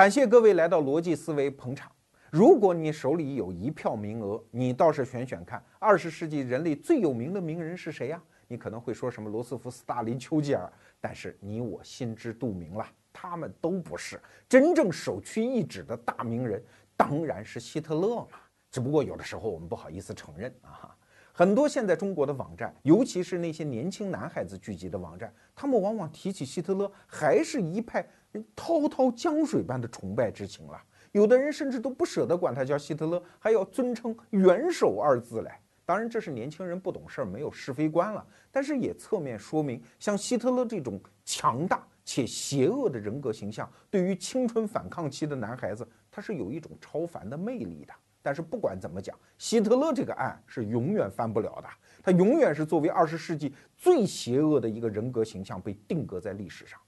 感谢各位来到逻辑思维捧场。如果你手里有一票名额，你倒是选选看，二十世纪人类最有名的名人是谁呀？你可能会说什么罗斯福、斯大林、丘吉尔，但是你我心知肚明了，他们都不是真正首屈一指的大名人，当然是希特勒嘛。只不过有的时候我们不好意思承认啊。很多现在中国的网站，尤其是那些年轻男孩子聚集的网站，他们往往提起希特勒，还是一派滔滔江水般的崇拜之情了。有的人甚至都不舍得管他叫希特勒，还要尊称元首二字来。当然，这是年轻人不懂事儿，没有是非观了。但是也侧面说明，像希特勒这种强大且邪恶的人格形象，对于青春反抗期的男孩子，他是有一种超凡的魅力的。但是不管怎么讲，希特勒这个案是永远翻不了的，他永远是作为二十世纪最邪恶的一个人格形象被定格在历史上。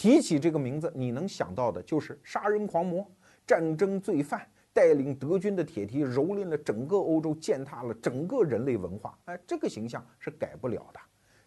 提起这个名字，你能想到的就是杀人狂魔、战争罪犯。带领德军的铁蹄蹂躏了整个欧洲，践踏了整个人类文化。哎，这个形象是改不了的。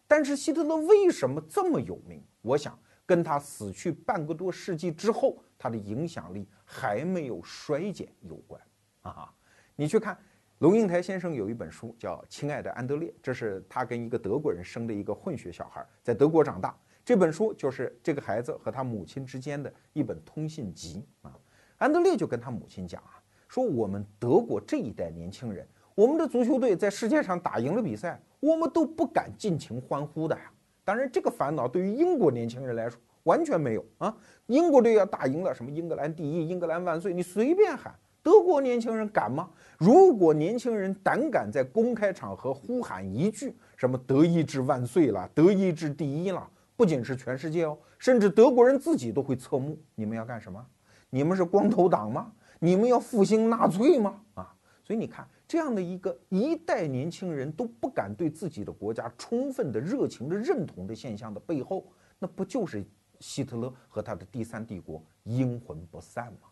但是希特勒为什么这么有名？我想跟他死去半个多世纪之后，他的影响力还没有衰减有关。啊，你去看龙应台先生有一本书叫《亲爱的安德烈》，这是他跟一个德国人生的一个混血小孩，在德国长大。这本书就是这个孩子和他母亲之间的一本通信集啊。安德烈就跟他母亲讲啊，说我们德国这一代年轻人，我们的足球队在世界上打赢了比赛，我们都不敢尽情欢呼的呀。当然，这个烦恼对于英国年轻人来说完全没有啊。英国队要打赢了，什么英格兰第一、英格兰万岁，你随便喊。德国年轻人敢吗？如果年轻人胆敢在公开场合呼喊一句什么“德意志万岁”了，“德意志第一”了，不仅是全世界哦，甚至德国人自己都会侧目。你们要干什么？你们是光头党吗？你们要复兴纳粹吗？啊，所以你看，这样的一个一代年轻人都不敢对自己的国家充分的热情的认同的现象的背后，那不就是希特勒和他的第三帝国阴魂不散吗？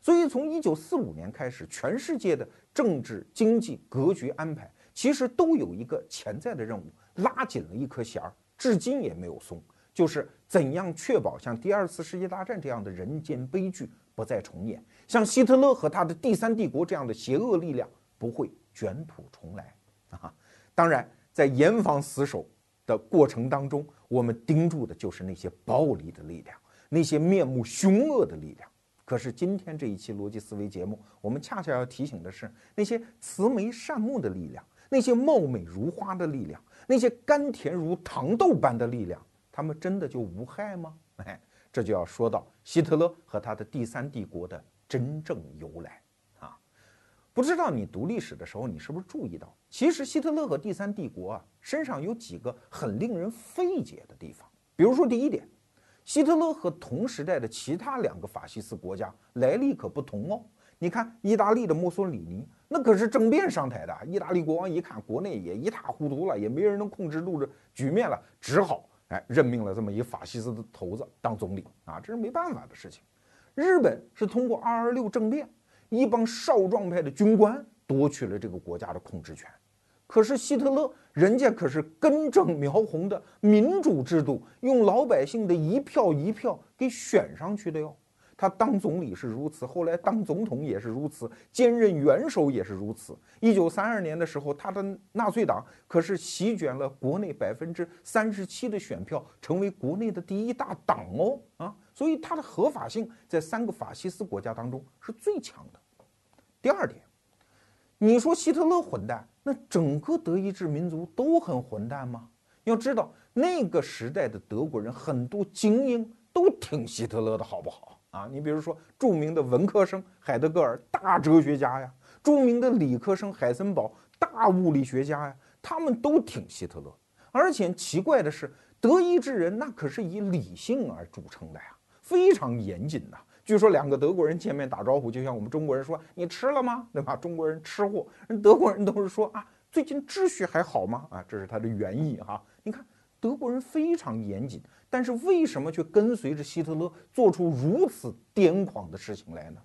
所以从一九四五年开始，全世界的政治经济格局安排其实都有一个潜在的任务，拉紧了一颗弦儿，至今也没有松。就是怎样确保像第二次世界大战这样的人间悲剧不再重演，像希特勒和他的第三帝国这样的邪恶力量不会卷土重来啊！当然，在严防死守的过程当中，我们盯住的就是那些暴力的力量，那些面目凶恶的力量。可是今天这一期逻辑思维节目，我们恰恰要提醒的是那些慈眉善目的力量，那些貌美如花的力量，那些甘甜如糖豆般的力量。他们真的就无害吗？哎，这就要说到希特勒和他的第三帝国的真正由来啊！不知道你读历史的时候，你是不是注意到，其实希特勒和第三帝国啊身上有几个很令人费解的地方。比如说，第一点，希特勒和同时代的其他两个法西斯国家来历可不同哦。你看，意大利的墨索里尼那可是政变上台的，意大利国王一看国内也一塌糊涂了，也没人能控制住这局面了，只好。哎，任命了这么一法西斯的头子当总理啊，这是没办法的事情。日本是通过二二六政变，一帮少壮派的军官夺取了这个国家的控制权。可是希特勒人家可是根正苗红的民主制度，用老百姓的一票一票给选上去的哟。他当总理是如此，后来当总统也是如此，兼任元首也是如此。一九三二年的时候，他的纳粹党可是席卷了国内百分之三十七的选票，成为国内的第一大党哦啊！所以他的合法性在三个法西斯国家当中是最强的。第二点，你说希特勒混蛋，那整个德意志民族都很混蛋吗？要知道那个时代的德国人很多精英都挺希特勒的，好不好？啊，你比如说著名的文科生海德格尔，大哲学家呀；著名的理科生海森堡，大物理学家呀，他们都挺希特勒。而且奇怪的是，德意志人那可是以理性而著称的呀，非常严谨的。据说两个德国人见面打招呼，就像我们中国人说“你吃了吗”，对吧？中国人吃货，人德国人都是说啊，最近秩序还好吗？啊，这是他的原意哈。你看。德国人非常严谨，但是为什么却跟随着希特勒做出如此癫狂的事情来呢？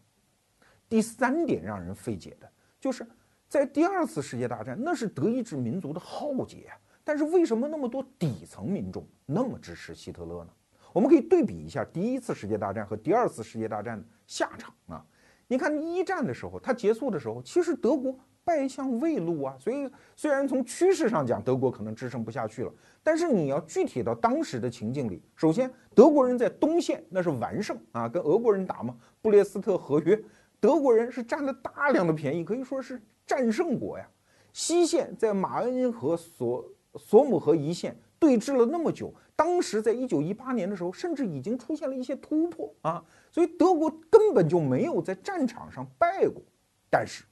第三点让人费解的就是，在第二次世界大战，那是德意志民族的浩劫，但是为什么那么多底层民众那么支持希特勒呢？我们可以对比一下第一次世界大战和第二次世界大战的下场啊。你看一战的时候，它结束的时候，其实德国败相未露啊。所以虽然从趋势上讲，德国可能支撑不下去了，但是你要具体到当时的情境里，首先德国人在东线那是完胜啊，跟俄国人打嘛，布列斯特合约，德国人是占了大量的便宜，可以说是战胜国呀。西线在马恩河索索姆河一线对峙了那么久，当时在一九一八年的时候，甚至已经出现了一些突破啊。所以德国根本就没有在战场上败过，但是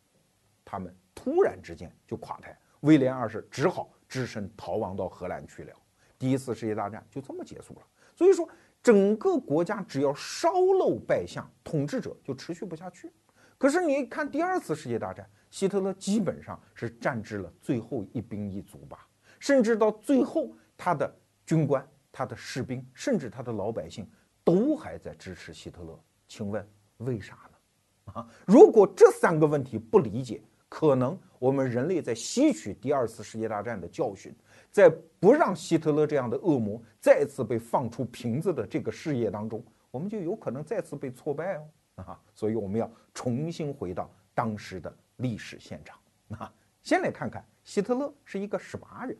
他们突然之间就垮台，威廉二世只好只身逃亡到荷兰去了。第一次世界大战就这么结束了。所以说，整个国家只要稍露败相，统治者就持续不下去。可是你看第二次世界大战，希特勒基本上是战至了最后一兵一卒吧，甚至到最后，他的军官、他的士兵，甚至他的老百姓。都还在支持希特勒，请问为啥呢？啊，如果这三个问题不理解，可能我们人类在吸取第二次世界大战的教训，在不让希特勒这样的恶魔再次被放出瓶子的这个事业当中，我们就有可能再次被挫败哦。啊，所以我们要重新回到当时的历史现场。啊，先来看看希特勒是一个什么人。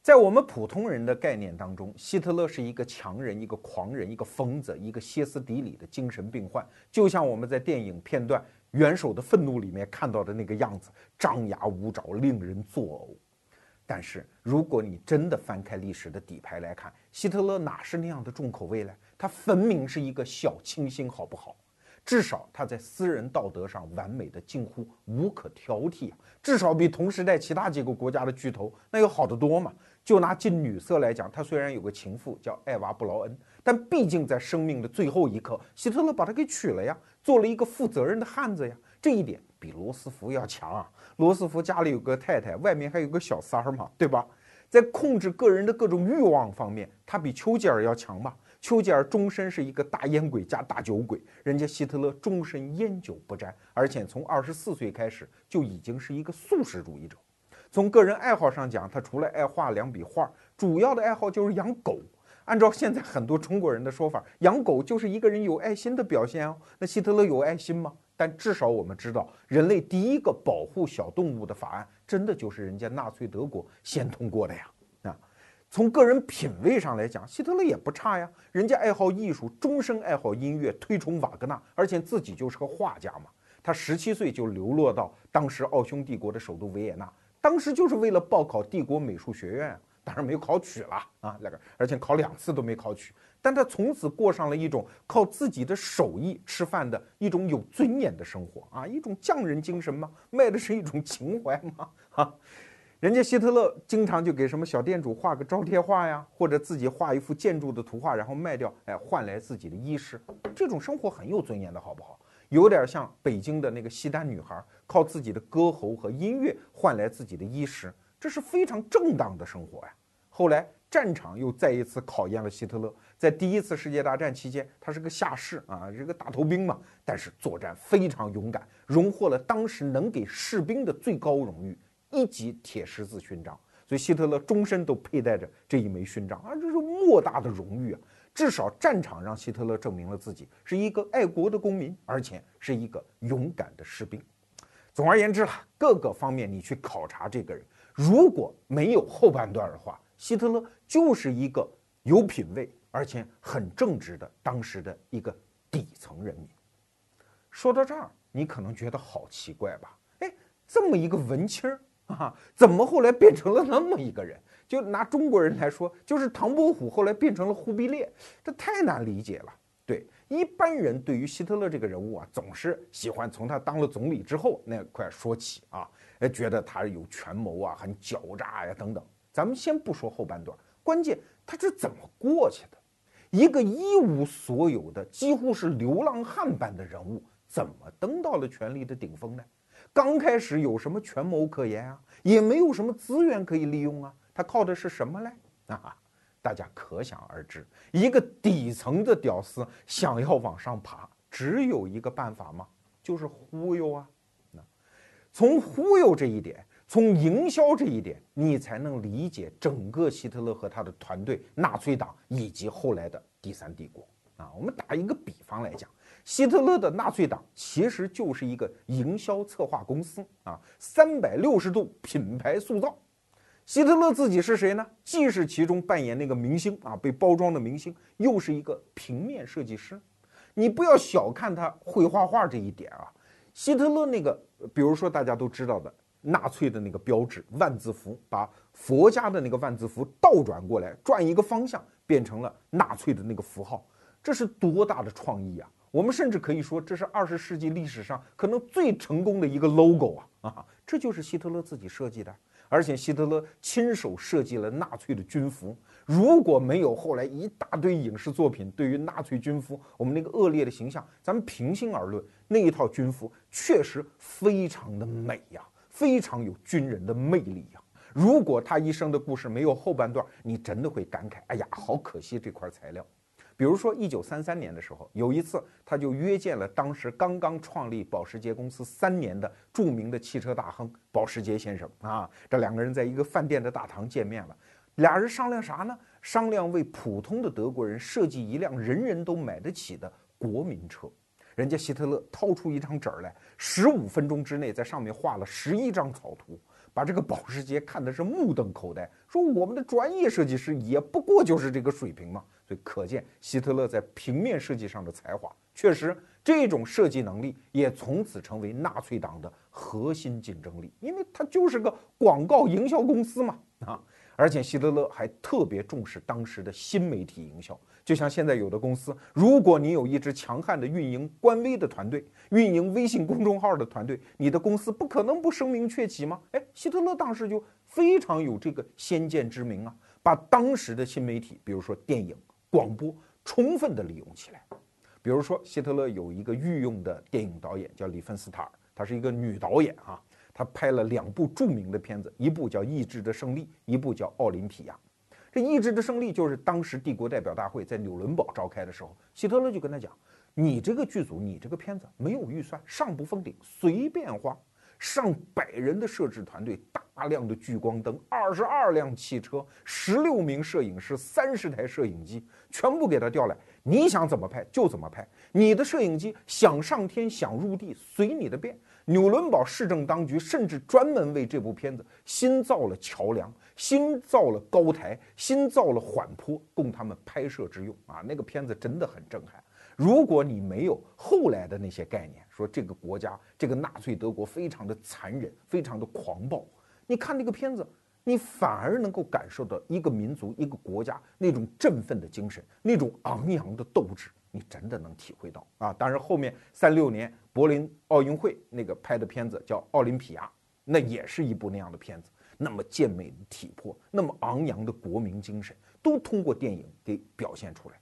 在我们普通人的概念当中，希特勒是一个强人、一个狂人、一个疯子、一个歇斯底里的精神病患，就像我们在电影片段《元首的愤怒》里面看到的那个样子，张牙舞爪，令人作呕。但是，如果你真的翻开历史的底牌来看，希特勒哪是那样的重口味呢？他分明是一个小清新，好不好？至少他在私人道德上完美的近乎无可挑剔啊！至少比同时代其他几个国家的巨头那要好得多嘛。就拿近女色来讲，他虽然有个情妇叫艾娃·布劳恩，但毕竟在生命的最后一刻，希特勒把她给娶了呀，做了一个负责任的汉子呀。这一点比罗斯福要强啊！罗斯福家里有个太太，外面还有个小三儿嘛，对吧？在控制个人的各种欲望方面，他比丘吉尔要强吧？丘吉尔终身是一个大烟鬼加大酒鬼，人家希特勒终身烟酒不沾，而且从二十四岁开始就已经是一个素食主义者。从个人爱好上讲，他除了爱画两笔画，主要的爱好就是养狗。按照现在很多中国人的说法，养狗就是一个人有爱心的表现哦。那希特勒有爱心吗？但至少我们知道，人类第一个保护小动物的法案，真的就是人家纳粹德国先通过的呀。啊从个人品味上来讲，希特勒也不差呀。人家爱好艺术，终生爱好音乐，推崇瓦格纳，而且自己就是个画家嘛。他十七岁就流落到当时奥匈帝国的首都维也纳，当时就是为了报考帝国美术学院，当然没有考取了啊，那个，而且考两次都没考取。但他从此过上了一种靠自己的手艺吃饭的一种有尊严的生活啊，一种匠人精神嘛，卖的是一种情怀嘛，哈。人家希特勒经常就给什么小店主画个招贴画呀，或者自己画一幅建筑的图画，然后卖掉，哎，换来自己的衣食。这种生活很有尊严的，好不好？有点像北京的那个西单女孩，靠自己的歌喉和音乐换来自己的衣食，这是非常正当的生活呀。后来战场又再一次考验了希特勒，在第一次世界大战期间，他是个下士啊，是个大头兵嘛，但是作战非常勇敢，荣获了当时能给士兵的最高荣誉。一级铁十字勋章，所以希特勒终身都佩戴着这一枚勋章啊，这是莫大的荣誉啊！至少战场让希特勒证明了自己是一个爱国的公民，而且是一个勇敢的士兵。总而言之了，各个方面你去考察这个人，如果没有后半段的话，希特勒就是一个有品位而且很正直的当时的一个底层人民。说到这儿，你可能觉得好奇怪吧？哎，这么一个文青。啊，怎么后来变成了那么一个人？就拿中国人来说，就是唐伯虎后来变成了忽必烈，这太难理解了。对一般人对于希特勒这个人物啊，总是喜欢从他当了总理之后那块说起啊，哎，觉得他有权谋啊，很狡诈呀等等。咱们先不说后半段，关键他是怎么过去的？一个一无所有的，几乎是流浪汉般的人物，怎么登到了权力的顶峰呢？刚开始有什么权谋可言啊？也没有什么资源可以利用啊。他靠的是什么嘞？啊，大家可想而知。一个底层的屌丝想要往上爬，只有一个办法吗？就是忽悠啊。从忽悠这一点，从营销这一点，你才能理解整个希特勒和他的团队、纳粹党以及后来的第三帝国啊。我们打一个比方来讲，希特勒的纳粹党其实就是一个营销策划公司啊，三百六十度品牌塑造。希特勒自己是谁呢？既是其中扮演那个明星啊，被包装的明星，又是一个平面设计师。你不要小看他会画画这一点啊。希特勒那个，比如说大家都知道的纳粹的那个标志万字符，把佛家的那个万字符倒转过来，转一个方向，变成了纳粹的那个符号，这是多大的创意啊！我们甚至可以说，这是二十世纪历史上可能最成功的一个 logo 啊啊！这就是希特勒自己设计的。而且希特勒亲手设计了纳粹的军服，如果没有后来一大堆影视作品对于纳粹军服我们那个恶劣的形象，咱们平心而论，那一套军服确实非常的美呀，非常有军人的魅力呀。如果他一生的故事没有后半段，你真的会感慨，哎呀，好可惜这块材料。比如说，一九三三年的时候，有一次，他就约见了当时刚刚创立保时捷公司三年的著名的汽车大亨保时捷先生啊。这两个人在一个饭店的大堂见面了，俩人商量啥呢？商量为普通的德国人设计一辆人人都买得起的国民车。人家希特勒掏出一张纸来，十五分钟之内在上面画了十一张草图。把这个保时捷看的是目瞪口呆，说我们的专业设计师也不过就是这个水平嘛。所以可见希特勒在平面设计上的才华，确实这种设计能力也从此成为纳粹党的核心竞争力，因为他就是个广告营销公司嘛啊。而且希特勒还特别重视当时的新媒体营销。就像现在有的公司，如果你有一支强悍的运营官微的团队，运营微信公众号的团队，你的公司不可能不声名鹊起吗？哎，希特勒当时就非常有这个先见之明啊，把当时的新媒体，比如说电影、广播，充分的利用起来。比如说，希特勒有一个御用的电影导演叫里芬斯塔尔，她是一个女导演啊，他拍了两部著名的片子，一部叫《意志的胜利》，一部叫《奥林匹亚》。这意志的胜利就是当时帝国代表大会在纽伦堡召开的时候，希特勒就跟他讲：“你这个剧组，你这个片子没有预算，上不封顶，随便花。上百人的摄制团队，大量的聚光灯，二十二辆汽车，十六名摄影师，三十台摄影机，全部给他调来。你想怎么拍就怎么拍，你的摄影机想上天想入地，随你的便。纽伦堡市政当局甚至专门为这部片子新造了桥梁。”新造了高台，新造了缓坡，供他们拍摄之用啊！那个片子真的很震撼。如果你没有后来的那些概念，说这个国家，这个纳粹德国非常的残忍，非常的狂暴，你看那个片子，你反而能够感受到一个民族、一个国家那种振奋的精神，那种昂扬的斗志，你真的能体会到啊！当然，后面三六年柏林奥运会那个拍的片子叫《奥林匹亚》，那也是一部那样的片子。那么健美的体魄，那么昂扬的国民精神，都通过电影给表现出来。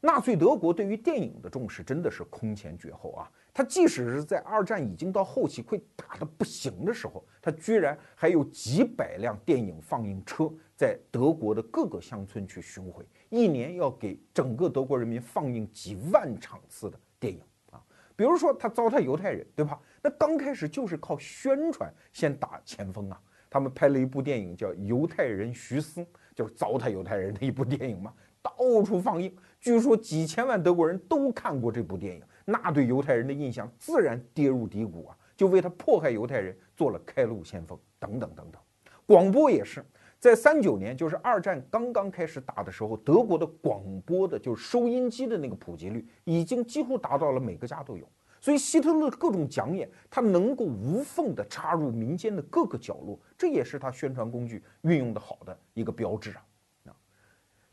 纳粹德国对于电影的重视真的是空前绝后啊！他即使是在二战已经到后期快打得不行的时候，他居然还有几百辆电影放映车在德国的各个乡村去巡回，一年要给整个德国人民放映几万场次的电影啊！比如说他糟蹋犹太人，对吧？那刚开始就是靠宣传先打前锋啊！他们拍了一部电影叫《犹太人徐斯》，就是糟蹋犹太人的一部电影嘛，到处放映。据说几千万德国人都看过这部电影，那对犹太人的印象自然跌入低谷啊，就为他迫害犹太人做了开路先锋，等等等等。广播也是在三九年，就是二战刚刚开始打的时候，德国的广播的，就是收音机的那个普及率，已经几乎达到了每个家都有。所以希特勒各种讲演，他能够无缝地插入民间的各个角落，这也是他宣传工具运用的好的一个标志啊。啊，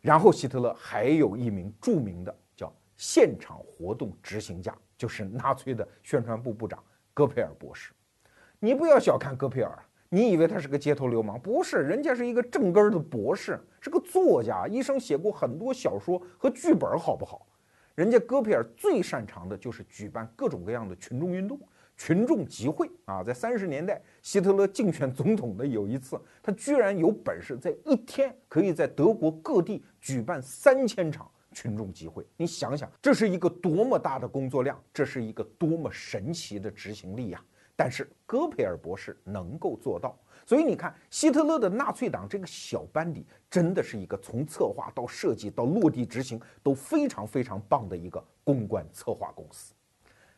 然后希特勒还有一名著名的现场活动执行家，就是纳粹的宣传部部长戈培尔博士。你不要小看戈培尔，你以为他是个街头流氓？不是，人家是一个正根的博士，是个作家，一生写过很多小说和剧本，好不好？人家戈培尔最擅长的就是举办各种各样的群众运动、群众集会啊！在三十年代，希特勒竞选总统的有一次，他居然有本事在一天可以在德国各地举办三千场群众集会。你想想，这是一个多么大的工作量，这是一个多么神奇的执行力呀！但是戈培尔博士能够做到，所以你看，希特勒的纳粹党这个小班底，真的是一个从策划到设计到落地执行都非常非常棒的一个公关策划公司。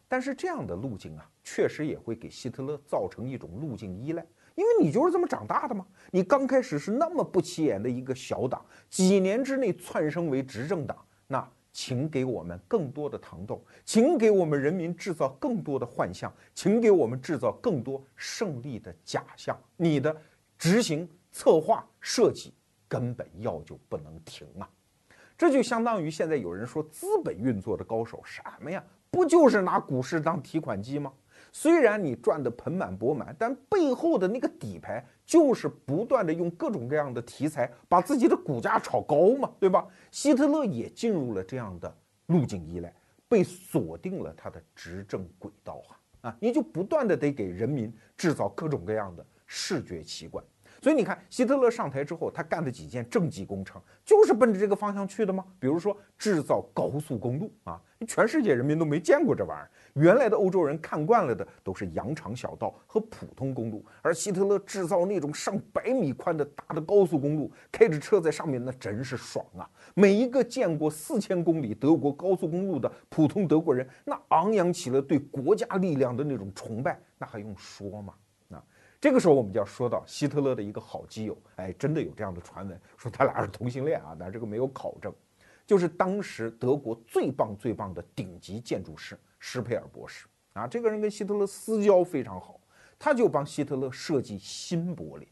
但是这样的路径啊，确实也会给希特勒造成一种路径依赖，因为你就是这么长大的嘛。你刚开始是那么不起眼的一个小党，几年之内窜升为执政党，那请给我们更多的糖豆，请给我们人民制造更多的幻象，请给我们制造更多胜利的假象。你的执行、策划、设计根本要就不能停啊！这就相当于现在有人说资本运作的高手什么呀？不就是拿股市当提款机吗？虽然你赚得盆满钵满，但背后的那个底牌就是不断的用各种各样的题材把自己的股价炒高嘛，对吧？希特勒也进入了这样的路径依赖，被锁定了他的执政轨道啊啊！你就不断的得给人民制造各种各样的视觉奇观。所以你看，希特勒上台之后，他干的几件政绩工程，就是奔着这个方向去的吗？比如说制造高速公路啊，全世界人民都没见过这玩意儿。原来的欧洲人看惯了的都是羊肠小道和普通公路，而希特勒制造那种上百米宽的大的高速公路，开着车在上面，那真是爽啊！每一个见过四千公里德国高速公路的普通德国人，那昂扬起了对国家力量的那种崇拜，那还用说吗？啊这个时候，我们就要说到希特勒的一个好基友，哎，真的有这样的传闻，说他俩是同性恋啊，但这个没有考证，就是当时德国最棒最棒的顶级建筑师施佩尔博士啊，这个人跟希特勒私交非常好，他就帮希特勒设计新柏林，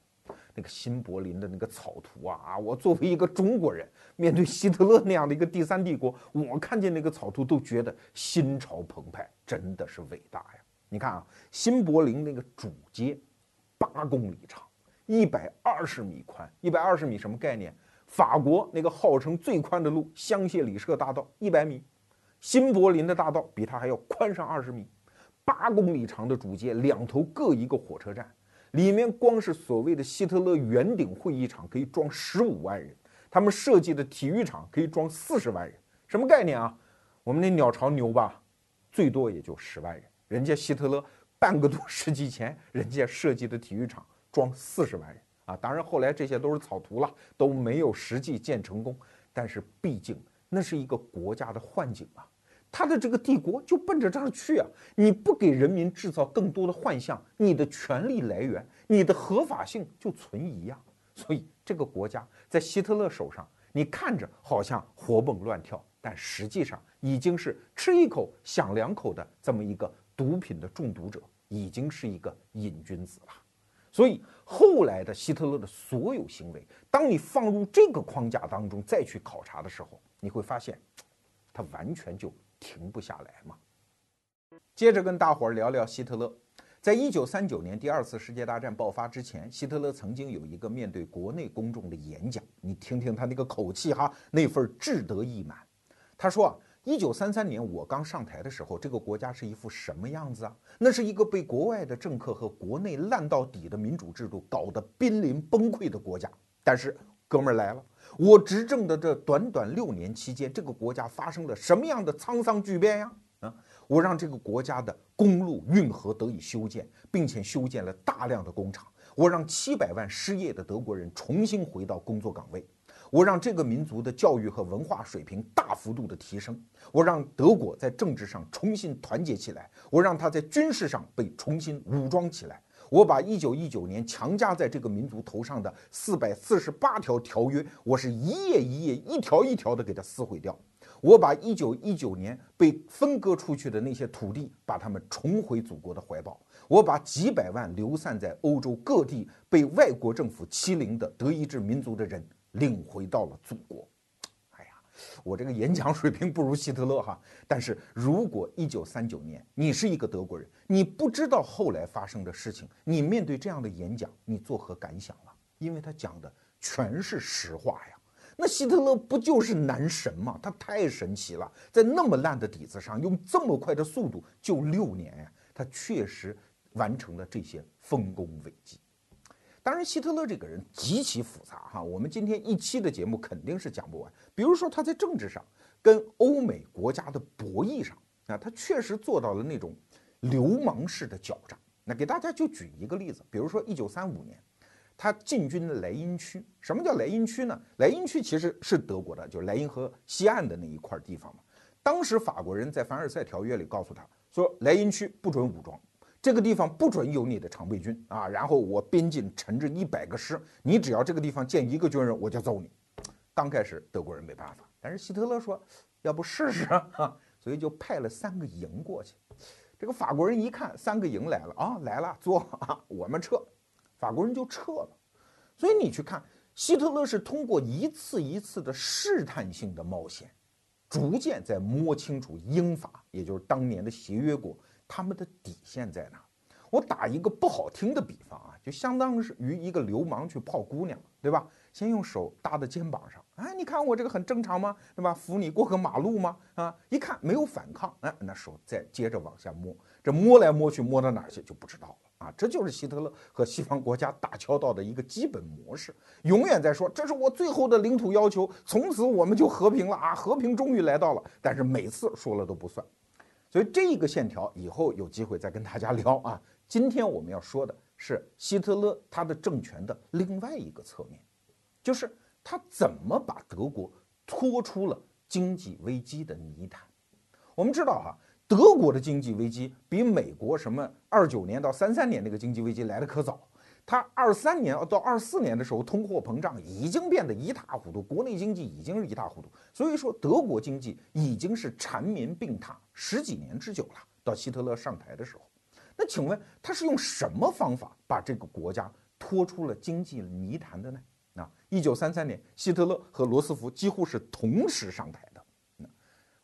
那个新柏林的那个草图啊啊，我作为一个中国人，面对希特勒那样的一个第三帝国，我看见那个草图都觉得心潮澎湃，真的是伟大呀！你看啊，新柏林那个主街。八公里长，一百二十米宽，一百二十米什么概念？法国那个号称最宽的路——香榭里舍大道，一百米；新柏林的大道比它还要宽上二十米。八公里长的主街，两头各一个火车站，里面光是所谓的希特勒圆顶会议场可以装十五万人，他们设计的体育场可以装四十万人，什么概念啊？我们那鸟巢牛吧，最多也就十万人，人家希特勒。半个多世纪前，人家设计的体育场装四十万人啊！当然，后来这些都是草图了，都没有实际建成功。但是，毕竟那是一个国家的幻景啊，他的这个帝国就奔着这儿去啊！你不给人民制造更多的幻象，你的权力来源、你的合法性就存疑呀。所以，这个国家在希特勒手上，你看着好像活蹦乱跳，但实际上已经是吃一口想两口的这么一个。毒品的中毒者已经是一个瘾君子了，所以后来的希特勒的所有行为，当你放入这个框架当中再去考察的时候，你会发现，他完全就停不下来嘛。接着跟大伙儿聊聊希特勒，在一九三九年第二次世界大战爆发之前，希特勒曾经有一个面对国内公众的演讲，你听听他那个口气哈，那份志得意满。他说啊。一九三三年我刚上台的时候，这个国家是一副什么样子啊？那是一个被国外的政客和国内烂到底的民主制度搞得濒临崩溃的国家。但是，哥们儿来了，我执政的这短短六年期间，这个国家发生了什么样的沧桑巨变呀？啊，我让这个国家的公路运河得以修建，并且修建了大量的工厂。我让七百万失业的德国人重新回到工作岗位。我让这个民族的教育和文化水平大幅度的提升，我让德国在政治上重新团结起来，我让他在军事上被重新武装起来，我把一九一九年强加在这个民族头上的四百四十八条条约，我是一页一页、一条一条的给它撕毁掉，我把一九一九年被分割出去的那些土地，把他们重回祖国的怀抱，我把几百万流散在欧洲各地被外国政府欺凌的德意志民族的人。领回到了祖国，哎呀，我这个演讲水平 不如希特勒哈。但是如果一九三九年你是一个德国人，你不知道后来发生的事情，你面对这样的演讲，你作何感想啊？因为他讲的全是实话呀。那希特勒不就是男神吗？他太神奇了，在那么烂的底子上，用这么快的速度就六年呀，他确实完成了这些丰功伟绩。当然，希特勒这个人极其复杂哈，我们今天一期的节目肯定是讲不完。比如说他在政治上跟欧美国家的博弈上啊，他确实做到了那种流氓式的狡诈。那给大家就举一个例子，比如说一九三五年，他进军莱茵区。什么叫莱茵区呢？莱茵区其实是德国的，就是莱茵河西岸的那一块地方嘛。当时法国人在凡尔赛条约里告诉他说，莱茵区不准武装，这个地方不准有你的常备军啊。然后我边境陈着一百个师，你只要这个地方见一个军人，我就揍你。刚开始德国人没办法，但是希特勒说，要不试试啊？所以就派了三个营过去。这个法国人一看三个营来了啊，来了，坐啊，我们撤，法国人就撤了。所以你去看，希特勒是通过一次一次的试探性的冒险，逐渐在摸清楚英法，也就是当年的协约国，他们的底线在哪。我打一个不好听的比方啊，就相当于一个流氓去泡姑娘，对吧？先用手搭在肩膀上，哎，你看我这个很正常吗？对吧？扶你过个马路吗？啊，一看没有反抗，哎，那手再接着往下摸，这摸来摸去摸到哪儿去就不知道了啊！这就是希特勒和西方国家打交道的一个基本模式，永远在说这是我最后的领土要求，从此我们就和平了啊！和平终于来到了，但是每次说了都不算，所以这个线条以后有机会再跟大家聊啊。今天我们要说的是希特勒他的政权的另外一个侧面。就是他怎么把德国拖出了经济危机的泥潭？我们知道哈，德国的经济危机比美国什么二九年到三三年那个经济危机来的可早。他二三年到二四年的时候，通货膨胀已经变得一塌糊涂，国内经济已经是一塌糊涂。所以说，德国经济已经是缠绵病榻十几年之久了。到希特勒上台的时候，那请问他是用什么方法把这个国家拖出了经济泥潭的呢？啊，一九三三年，希特勒和罗斯福几乎是同时上台的。那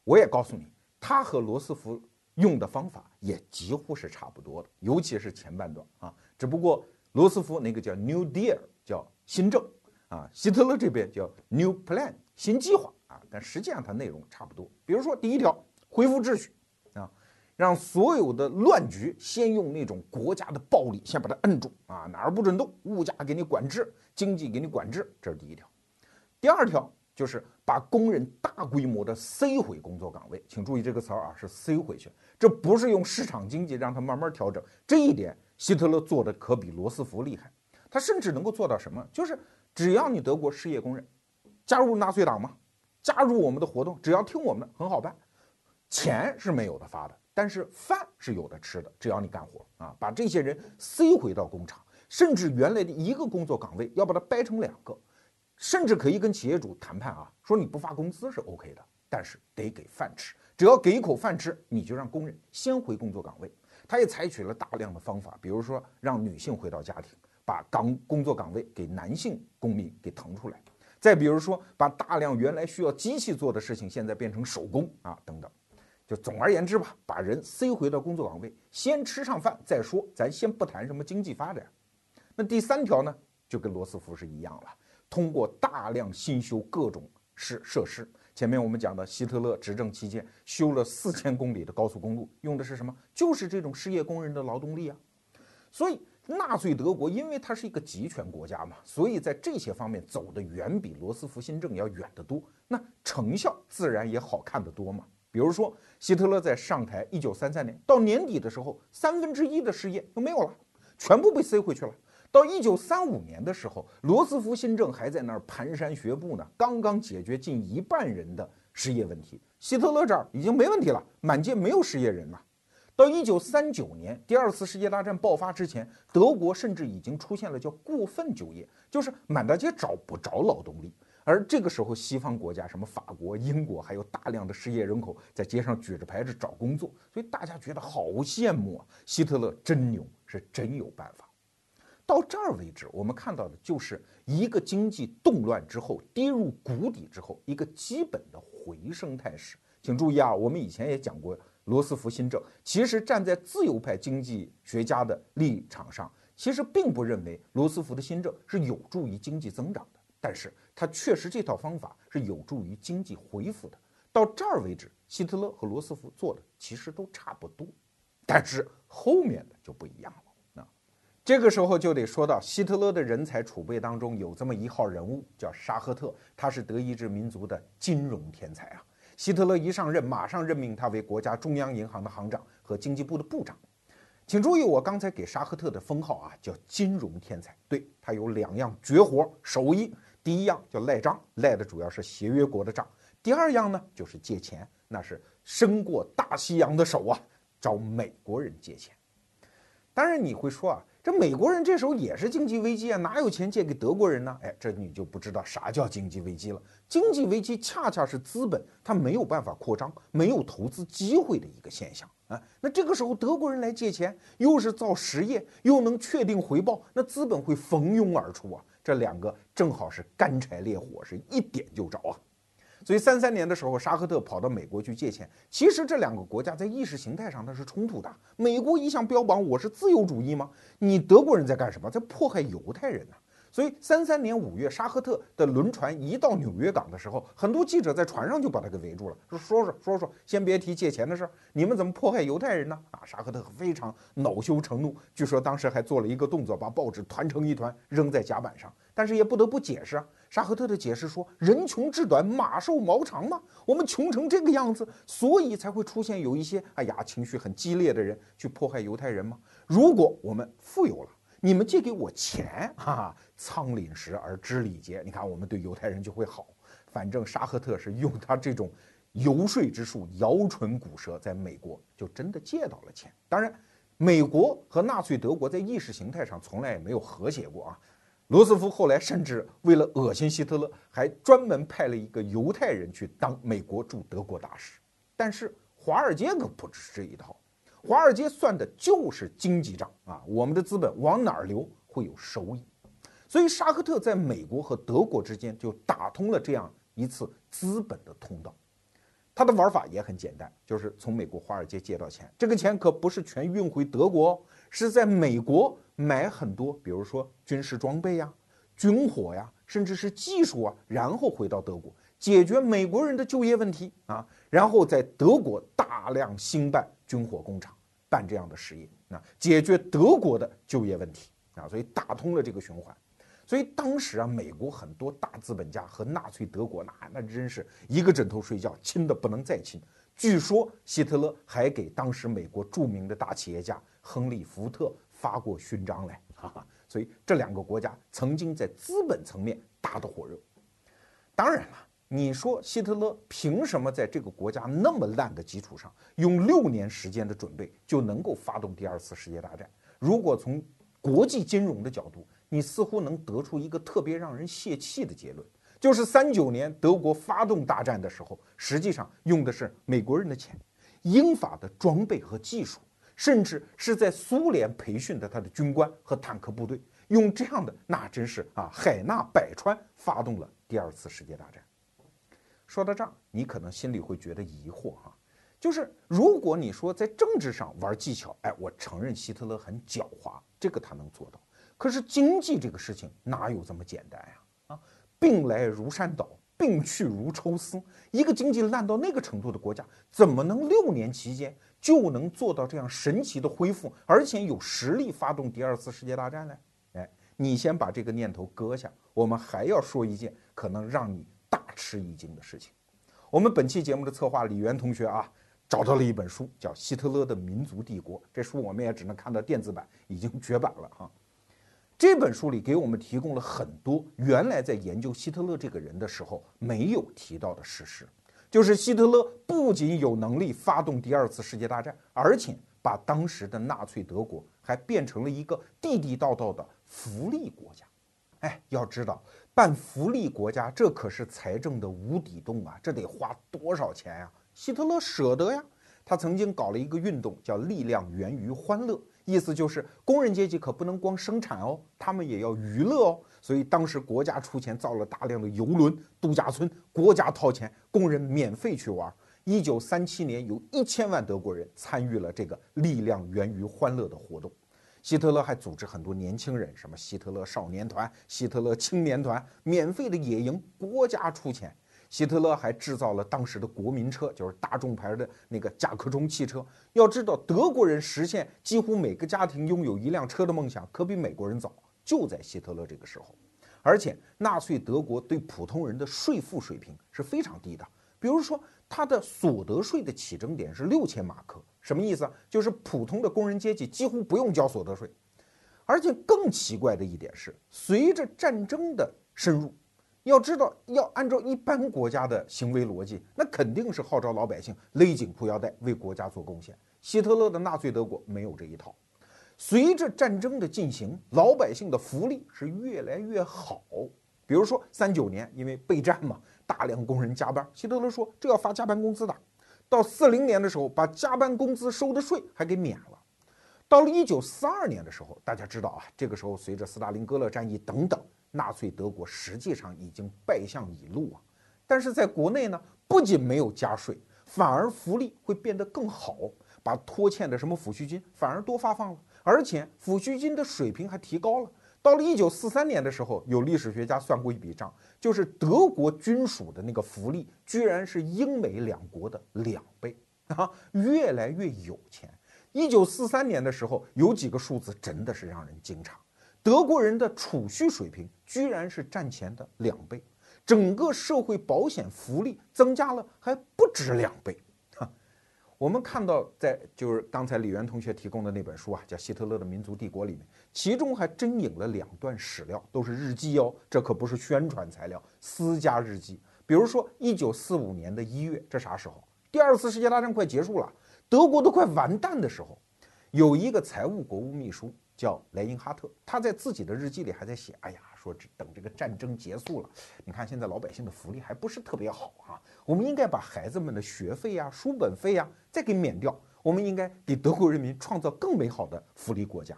我也告诉你，他和罗斯福用的方法也几乎是差不多的，尤其是前半段啊。只不过罗斯福那个叫 New Deal，叫新政啊，希特勒这边叫 New Plan，新计划啊。但实际上它内容差不多。比如说第一条，恢复秩序。啊让所有的乱局先用那种国家的暴力先把它摁住啊，哪儿不准动，物价给你管制，经济给你管制，这是第一条。第二条就是把工人大规模的塞回工作岗位，请注意这个词儿啊，是塞回去，这不是用市场经济让它慢慢调整。这一点希特勒做的可比罗斯福厉害，他甚至能够做到什么？就是只要你德国失业工人加入纳粹党嘛，加入我们的活动，只要听我们的，很好办，钱是没有的发的。但是饭是有的吃的，只要你干活啊，把这些人塞回到工厂，甚至原来的一个工作岗位要把它掰成两个，甚至可以跟企业主谈判啊，说你不发工资是 OK 的，但是得给饭吃，只要给一口饭吃，你就让工人先回工作岗位。他也采取了大量的方法，比如说让女性回到家庭，把岗工作岗位给男性公民给腾出来，再比如说把大量原来需要机器做的事情，现在变成手工啊等等。就总而言之吧，把人塞回到工作岗位，先吃上饭再说。咱先不谈什么经济发展。那第三条呢，就跟罗斯福是一样了，通过大量新修各种设设施。前面我们讲的，希特勒执政期间修了四千公里的高速公路，用的是什么？就是这种失业工人的劳动力啊。所以纳粹德国因为它是一个集权国家嘛，所以在这些方面走得远比罗斯福新政要远得多，那成效自然也好看得多嘛。比如说，希特勒在上台一九三三年到年底的时候，三分之一的失业都没有了，全部被塞回去了。到一九三五年的时候，罗斯福新政还在那儿蹒跚学步呢，刚刚解决近一半人的失业问题。希特勒这儿已经没问题了，满街没有失业人了。到一九三九年，第二次世界大战爆发之前，德国甚至已经出现了叫过分就业，就是满大街找不着劳动力。而这个时候，西方国家什么法国、英国，还有大量的失业人口在街上举着牌子找工作，所以大家觉得好羡慕啊！希特勒真牛，是真有办法。到这儿为止，我们看到的就是一个经济动乱之后跌入谷底之后一个基本的回升态势。请注意啊，我们以前也讲过罗斯福新政，其实站在自由派经济学家的立场上，其实并不认为罗斯福的新政是有助于经济增长的。但是他确实这套方法是有助于经济恢复的。到这儿为止，希特勒和罗斯福做的其实都差不多，但是后面的就不一样了。这个时候就得说到希特勒的人才储备当中有这么一号人物，叫沙赫特，他是德意志民族的金融天才啊。希特勒一上任，马上任命他为国家中央银行的行长和经济部的部长。请注意，我刚才给沙赫特的封号啊，叫金融天才。对他有两样绝活手艺，第一样叫赖账，赖的主要是协约国的账；第二样呢，就是借钱，那是伸过大西洋的手啊，找美国人借钱。当然你会说啊。这美国人这时候也是经济危机啊，哪有钱借给德国人呢？哎，这你就不知道啥叫经济危机了。经济危机恰恰是资本它没有办法扩张、没有投资机会的一个现象啊。那这个时候德国人来借钱，又是造实业，又能确定回报，那资本会蜂拥而出啊。这两个正好是干柴烈火，是一点就着啊。所以三三年的时候，沙赫特跑到美国去借钱。其实这两个国家在意识形态上它是冲突的。美国一向标榜我是自由主义吗？你德国人在干什么？在迫害犹太人呢？所以三三年五月，沙赫特的轮船一到纽约港的时候，很多记者在船上就把他给围住了，说说说说说，先别提借钱的事儿，你们怎么迫害犹太人呢？啊，沙赫特非常恼羞成怒，据说当时还做了一个动作，把报纸团成一团扔在甲板上。但是也不得不解释啊，沙赫特的解释说：人穷志短，马瘦毛长嘛，我们穷成这个样子，所以才会出现有一些哎呀情绪很激烈的人去迫害犹太人嘛。如果我们富有了，你们借给我钱，哈哈，仓廪实而知礼节。你看，我们对犹太人就会好。反正沙赫特是用他这种游说之术，摇唇鼓舌，在美国就真的借到了钱。当然，美国和纳粹德国在意识形态上从来也没有和谐过啊。罗斯福后来甚至为了恶心希特勒，还专门派了一个犹太人去当美国驻德国大使。但是华尔街可不止这一套。华尔街算的就是经济账啊，我们的资本往哪儿流会有收益，所以沙克特在美国和德国之间就打通了这样一次资本的通道。他的玩法也很简单，就是从美国华尔街借到钱，这个钱可不是全运回德国，是在美国买很多，比如说军事装备呀、军火呀，甚至是技术啊，然后回到德国解决美国人的就业问题啊，然后在德国大量兴办。军火工厂办这样的实业，那解决德国的就业问题啊，所以打通了这个循环。所以当时啊，美国很多大资本家和纳粹德国那那真是一个枕头睡觉，亲的不能再亲。据说希特勒还给当时美国著名的大企业家亨利·福特发过勋章来，哈哈。所以这两个国家曾经在资本层面打得火热。当然了。你说希特勒凭什么在这个国家那么烂的基础上，用六年时间的准备就能够发动第二次世界大战？如果从国际金融的角度，你似乎能得出一个特别让人泄气的结论，就是三九年德国发动大战的时候，实际上用的是美国人的钱、英法的装备和技术，甚至是在苏联培训的他的军官和坦克部队，用这样的那真是啊海纳百川，发动了第二次世界大战。说到这儿，你可能心里会觉得疑惑哈，就是如果你说在政治上玩技巧，哎，我承认希特勒很狡猾，这个他能做到。可是经济这个事情哪有这么简单呀？啊，病来如山倒，病去如抽丝。一个经济烂到那个程度的国家，怎么能六年期间就能做到这样神奇的恢复，而且有实力发动第二次世界大战呢？哎，你先把这个念头搁下，我们还要说一件可能让你。吃一惊的事情，我们本期节目的策划李源同学啊，找到了一本书，叫《希特勒的民族帝国》。这书我们也只能看到电子版，已经绝版了哈。这本书里给我们提供了很多原来在研究希特勒这个人的时候没有提到的事实，就是希特勒不仅有能力发动第二次世界大战，而且把当时的纳粹德国还变成了一个地地道道的福利国家。哎，要知道。办福利国家，这可是财政的无底洞啊！这得花多少钱呀？希特勒舍得呀！他曾经搞了一个运动，叫“力量源于欢乐”，意思就是工人阶级可不能光生产哦，他们也要娱乐哦。所以当时国家出钱造了大量的游轮、度假村，国家掏钱，工人免费去玩。一九三七年，有一千万德国人参与了这个“力量源于欢乐”的活动。希特勒还组织很多年轻人，什么希特勒少年团、希特勒青年团，免费的野营，国家出钱。希特勒还制造了当时的国民车，就是大众牌的那个甲壳虫汽车。要知道，德国人实现几乎每个家庭拥有一辆车的梦想，可比美国人早，就在希特勒这个时候。而且，纳粹德国对普通人的税负水平是非常低的，比如说，他的所得税的起征点是六千马克。什么意思？就是普通的工人阶级几乎不用交所得税。而且更奇怪的一点是，随着战争的深入，要知道要按照一般国家的行为逻辑，那肯定是号召老百姓勒紧裤腰带为国家做贡献。希特勒的纳粹德国没有这一套。随着战争的进行，老百姓的福利是越来越好。比如说三九年，因为备战嘛，大量工人加班，希特勒说这要发加班工资的。到四零年的时候，把加班工资收的税还给免了。到了一九四二年的时候，大家知道啊，这个时候随着斯大林格勒战役等等，纳粹德国实际上已经败相已露啊。但是在国内呢，不仅没有加税，反而福利会变得更好，把拖欠的什么抚恤金反而多发放了，而且抚恤金的水平还提高了。到了一九四三年的时候，有历史学家算过一笔账，就是德国军属的那个福利，居然是英美两国的两倍啊，越来越有钱。一九四三年的时候，有几个数字真的是让人惊诧：德国人的储蓄水平居然是战前的两倍，整个社会保险福利增加了还不止两倍。哈，我们看到在就是刚才李源同学提供的那本书啊，叫《希特勒的民族帝国》里面，其中还真引了两段史料，都是日记哦，这可不是宣传材料，私家日记。比如说一九四五年的一月，这啥时候？第二次世界大战快结束了。德国都快完蛋的时候，有一个财务国务秘书叫莱因哈特，他在自己的日记里还在写：“哎呀，说这等这个战争结束了，你看现在老百姓的福利还不是特别好啊，我们应该把孩子们的学费呀、书本费呀再给免掉，我们应该给德国人民创造更美好的福利国家。”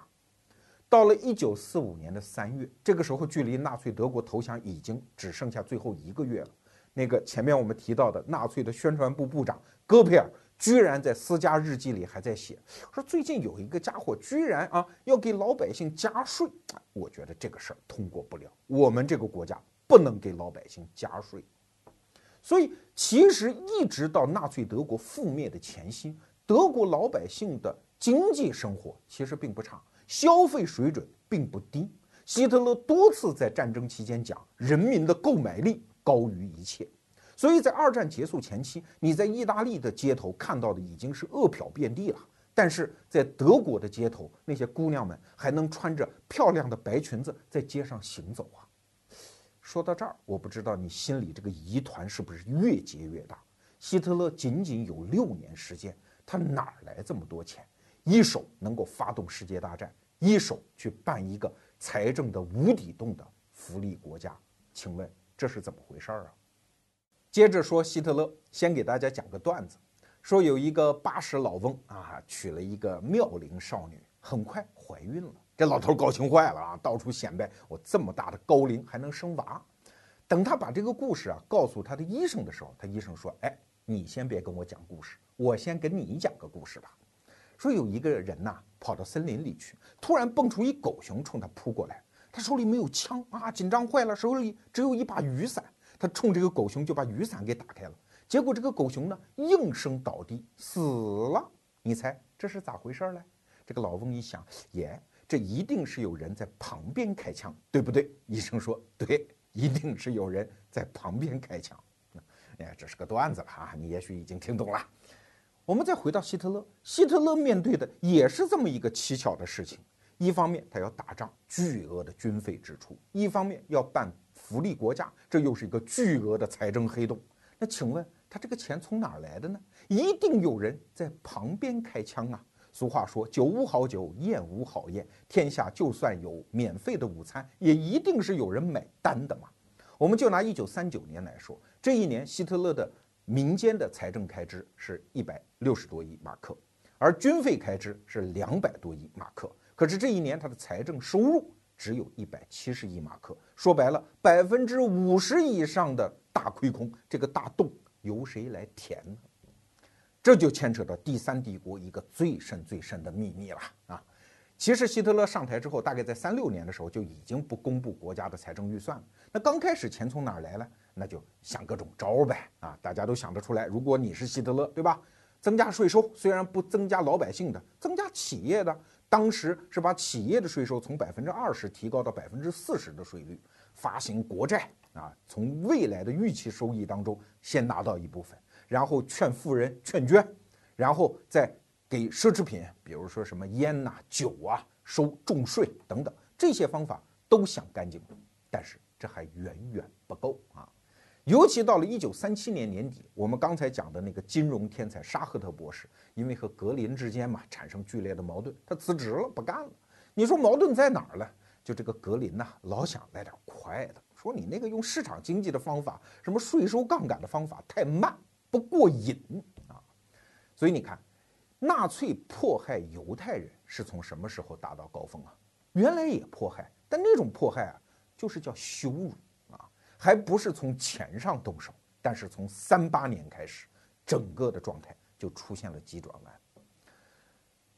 到了一九四五年的三月，这个时候距离纳粹德国投降已经只剩下最后一个月了。那个前面我们提到的纳粹的宣传部部长戈培尔。居然在私家日记里还在写，说最近有一个家伙居然啊要给老百姓加税，我觉得这个事儿通过不了，我们这个国家不能给老百姓加税。所以其实一直到纳粹德国覆灭的前夕，德国老百姓的经济生活其实并不差，消费水准并不低。希特勒多次在战争期间讲，人民的购买力高于一切。所以在二战结束前期，你在意大利的街头看到的已经是饿殍遍地了，但是在德国的街头，那些姑娘们还能穿着漂亮的白裙子在街上行走啊。说到这儿，我不知道你心里这个疑团是不是越结越大？希特勒仅仅有六年时间，他哪来这么多钱？一手能够发动世界大战，一手去办一个财政的无底洞的福利国家，请问这是怎么回事儿啊？接着说希特勒，先给大家讲个段子，说有一个八十老翁啊，娶了一个妙龄少女，很快怀孕了。这老头高兴坏了啊，到处显摆我这么大的高龄还能生娃。等他把这个故事啊告诉他的医生的时候，他医生说：“哎，你先别跟我讲故事，我先跟你讲个故事吧。说有一个人呐，跑到森林里去，突然蹦出一狗熊冲他扑过来，他手里没有枪啊，紧张坏了，手里只有一把雨伞。”他冲这个狗熊就把雨伞给打开了，结果这个狗熊呢应声倒地死了。你猜这是咋回事儿嘞？这个老翁一想，耶，这一定是有人在旁边开枪，对不对？医生说对，一定是有人在旁边开枪。哎，这是个段子了啊，你也许已经听懂了。我们再回到希特勒，希特勒面对的也是这么一个蹊跷的事情：一方面他要打仗，巨额的军费支出；一方面要办。福利国家，这又是一个巨额的财政黑洞。那请问他这个钱从哪儿来的呢？一定有人在旁边开枪啊！俗话说：“酒无好酒，宴无好宴。”天下就算有免费的午餐，也一定是有人买单的嘛。我们就拿一九三九年来说，这一年希特勒的民间的财政开支是一百六十多亿马克，而军费开支是两百多亿马克。可是这一年他的财政收入。只有一百七十亿马克，说白了，百分之五十以上的大亏空，这个大洞由谁来填呢？这就牵扯到第三帝国一个最深最深的秘密了啊！其实希特勒上台之后，大概在三六年的时候就已经不公布国家的财政预算了。那刚开始钱从哪儿来呢？那就想各种招呗啊！大家都想得出来，如果你是希特勒，对吧？增加税收，虽然不增加老百姓的，增加企业的。当时是把企业的税收从百分之二十提高到百分之四十的税率，发行国债啊，从未来的预期收益当中先拿到一部分，然后劝富人劝捐，然后再给奢侈品，比如说什么烟呐、酒啊，收重税等等，这些方法都想干净了，但是这还远远不够啊！尤其到了一九三七年年底，我们刚才讲的那个金融天才沙赫特博士，因为和格林之间嘛产生剧烈的矛盾，他辞职了，不干了。你说矛盾在哪儿呢？就这个格林呐，老想来点快的，说你那个用市场经济的方法，什么税收杠杆的方法太慢，不过瘾啊！所以你看。纳粹迫害犹太人是从什么时候达到高峰啊？原来也迫害，但那种迫害啊，就是叫羞辱啊，还不是从钱上动手。但是从三八年开始，整个的状态就出现了急转弯。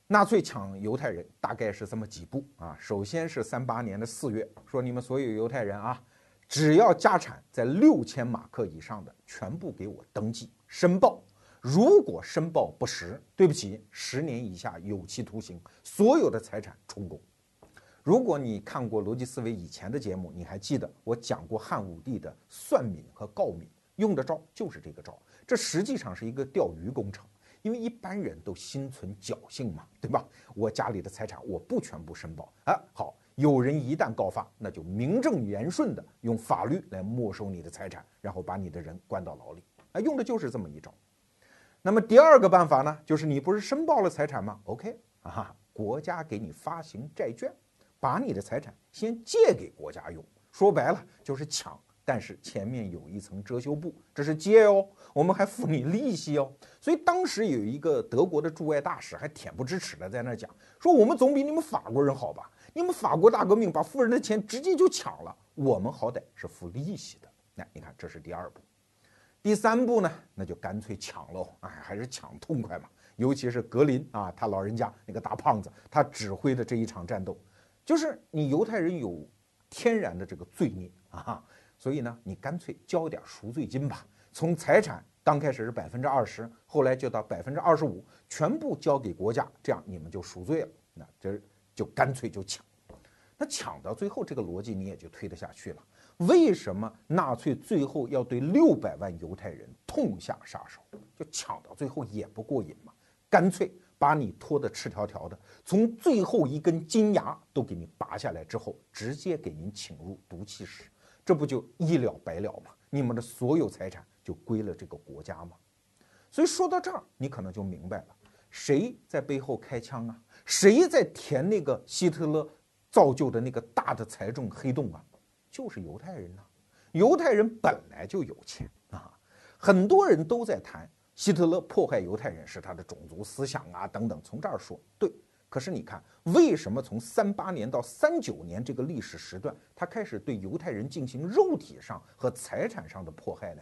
纳粹抢犹太人大概是这么几步啊，首先是三八年的四月，说你们所有犹太人啊，只要家产在六千马克以上的，全部给我登记申报。如果申报不实，对不起，十年以下有期徒刑，所有的财产充公。如果你看过逻辑思维以前的节目，你还记得我讲过汉武帝的算敏和告敏用的招就是这个招。这实际上是一个钓鱼工程，因为一般人都心存侥幸嘛，对吧？我家里的财产我不全部申报啊，好，有人一旦告发，那就名正言顺的用法律来没收你的财产，然后把你的人关到牢里啊，用的就是这么一招。那么第二个办法呢，就是你不是申报了财产吗？OK 啊，国家给你发行债券，把你的财产先借给国家用。说白了就是抢，但是前面有一层遮羞布，这是借哦，我们还付你利息哦。所以当时有一个德国的驻外大使还恬不知耻的在那讲，说我们总比你们法国人好吧？你们法国大革命把富人的钱直接就抢了，我们好歹是付利息的。那你看，这是第二步。第三步呢，那就干脆抢喽！哎，还是抢痛快嘛。尤其是格林啊，他老人家那个大胖子，他指挥的这一场战斗，就是你犹太人有天然的这个罪孽啊，所以呢，你干脆交点赎罪金吧。从财产刚开始是百分之二十，后来就到百分之二十五，全部交给国家，这样你们就赎罪了。那这就干脆就抢。那抢到最后，这个逻辑你也就推得下去了。为什么纳粹最后要对六百万犹太人痛下杀手？就抢到最后也不过瘾嘛，干脆把你拖得赤条条的，从最后一根金牙都给你拔下来之后，直接给您请入毒气室，这不就一了百了吗？你们的所有财产就归了这个国家吗？所以说到这儿，你可能就明白了，谁在背后开枪啊？谁在填那个希特勒造就的那个大的财政黑洞啊？就是犹太人呐，犹太人本来就有钱啊，很多人都在谈希特勒迫害犹太人是他的种族思想啊等等，从这儿说对。可是你看，为什么从三八年到三九年这个历史时段，他开始对犹太人进行肉体上和财产上的迫害呢？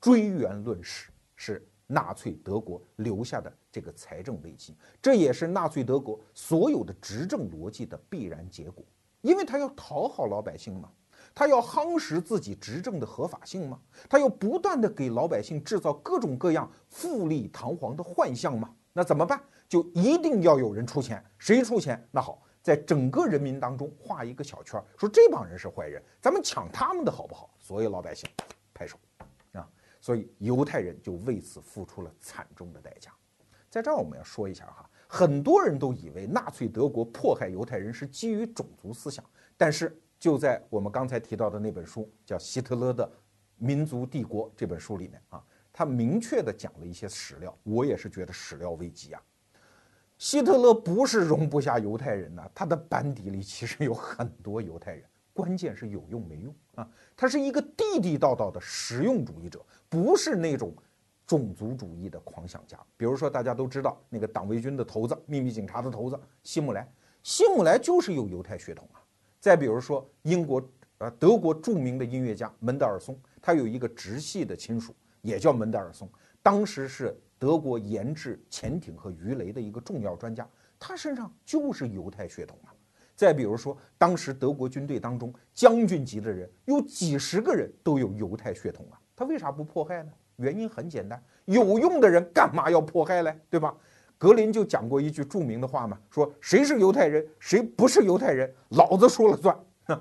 追源论史是纳粹德国留下的这个财政危机，这也是纳粹德国所有的执政逻辑的必然结果。因为他要讨好老百姓嘛，他要夯实自己执政的合法性嘛，他要不断的给老百姓制造各种各样富丽堂皇的幻象嘛。那怎么办？就一定要有人出钱，谁出钱？那好，在整个人民当中画一个小圈，说这帮人是坏人，咱们抢他们的好不好？所有老百姓拍手啊！所以犹太人就为此付出了惨重的代价。在这儿我们要说一下哈。很多人都以为纳粹德国迫害犹太人是基于种族思想，但是就在我们刚才提到的那本书叫《希特勒的民族帝国》这本书里面啊，他明确的讲了一些史料，我也是觉得始料未及啊。希特勒不是容不下犹太人呐，他的班底里其实有很多犹太人，关键是有用没用啊。他是一个地地道道的实用主义者，不是那种。种族主义的狂想家，比如说大家都知道那个党卫军的头子、秘密警察的头子希姆莱，希姆莱就是有犹太血统啊。再比如说英国呃德国著名的音乐家门德尔松，他有一个直系的亲属也叫门德尔松，当时是德国研制潜艇和鱼雷的一个重要专家，他身上就是犹太血统啊。再比如说当时德国军队当中将军级的人有几十个人都有犹太血统啊，他为啥不迫害呢？原因很简单，有用的人干嘛要迫害嘞？对吧？格林就讲过一句著名的话嘛，说谁是犹太人，谁不是犹太人，老子说了算。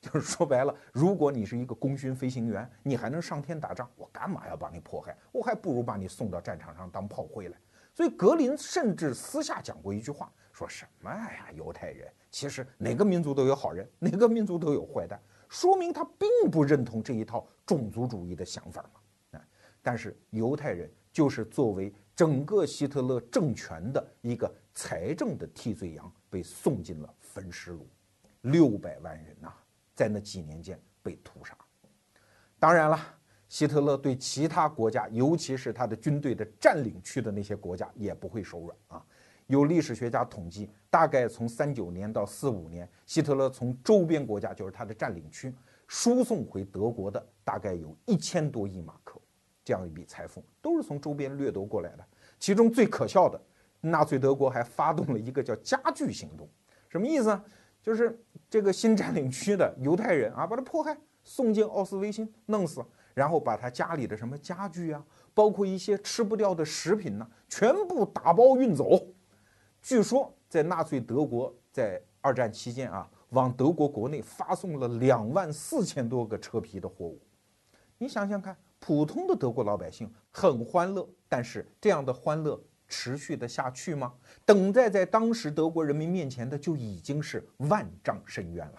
就是说白了，如果你是一个功勋飞行员，你还能上天打仗，我干嘛要把你迫害？我还不如把你送到战场上当炮灰来。所以格林甚至私下讲过一句话，说什么呀，犹太人其实哪个民族都有好人，哪个民族都有坏蛋，说明他并不认同这一套种族主义的想法嘛。但是犹太人就是作为整个希特勒政权的一个财政的替罪羊，被送进了焚尸炉，六百万人呐，在那几年间被屠杀。当然了。希特勒对其他国家，尤其是他的军队的占领区的那些国家，也不会手软啊。有历史学家统计，大概从三九年到四五年，希特勒从周边国家，就是他的占领区，输送回德国的大概有一千多亿马克，这样一笔财富都是从周边掠夺过来的。其中最可笑的，纳粹德国还发动了一个叫“家具行动”，什么意思？就是这个新占领区的犹太人啊，把他迫害，送进奥斯维辛，弄死。然后把他家里的什么家具啊，包括一些吃不掉的食品呢，全部打包运走。据说在纳粹德国在二战期间啊，往德国国内发送了两万四千多个车皮的货物。你想想看，普通的德国老百姓很欢乐，但是这样的欢乐持续的下去吗？等待在当时德国人民面前的就已经是万丈深渊了。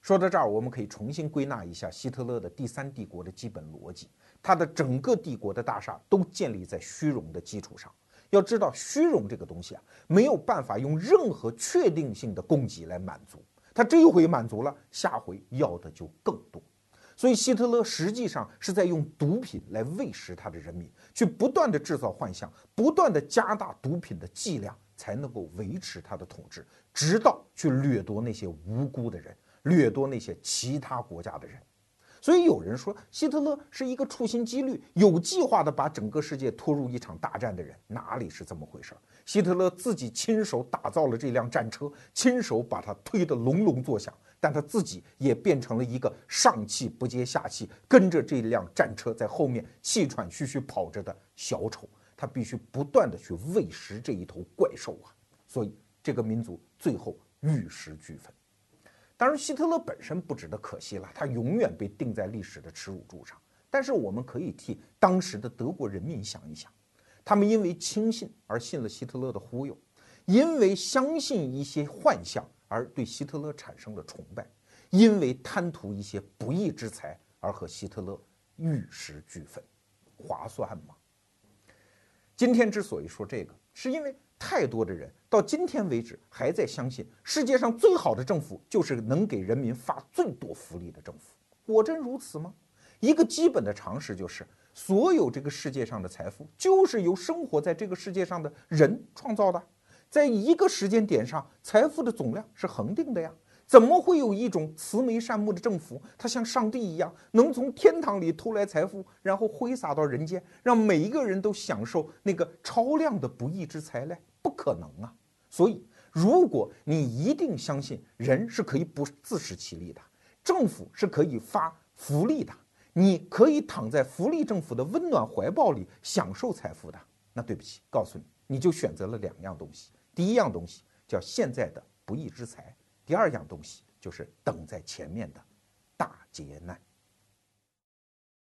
说到这儿，我们可以重新归纳一下希特勒的第三帝国的基本逻辑。他的整个帝国的大厦都建立在虚荣的基础上。要知道，虚荣这个东西啊，没有办法用任何确定性的供给来满足。他这一回满足了，下回要的就更多。所以，希特勒实际上是在用毒品来喂食他的人民，去不断的制造幻象，不断的加大毒品的剂量，才能够维持他的统治，直到去掠夺那些无辜的人。掠夺那些其他国家的人，所以有人说希特勒是一个处心积虑、有计划的把整个世界拖入一场大战的人，哪里是这么回事？希特勒自己亲手打造了这辆战车，亲手把它推得隆隆作响，但他自己也变成了一个上气不接下气，跟着这辆战车在后面气喘吁吁跑着的小丑。他必须不断的去喂食这一头怪兽啊！所以这个民族最后玉石俱焚。当然，希特勒本身不值得可惜了，他永远被钉在历史的耻辱柱上。但是，我们可以替当时的德国人民想一想，他们因为轻信而信了希特勒的忽悠，因为相信一些幻象而对希特勒产生了崇拜，因为贪图一些不义之财而和希特勒玉石俱焚，划算吗？今天之所以说这个，是因为。太多的人到今天为止还在相信世界上最好的政府就是能给人民发最多福利的政府。果真如此吗？一个基本的常识就是，所有这个世界上的财富就是由生活在这个世界上的人创造的。在一个时间点上，财富的总量是恒定的呀。怎么会有一种慈眉善目的政府，它像上帝一样，能从天堂里偷来财富，然后挥洒到人间，让每一个人都享受那个超量的不义之财嘞？不可能啊！所以，如果你一定相信人是可以不自食其力的，政府是可以发福利的，你可以躺在福利政府的温暖怀抱里享受财富的，那对不起，告诉你，你就选择了两样东西。第一样东西叫现在的不义之财。第二样东西就是等在前面的大劫难。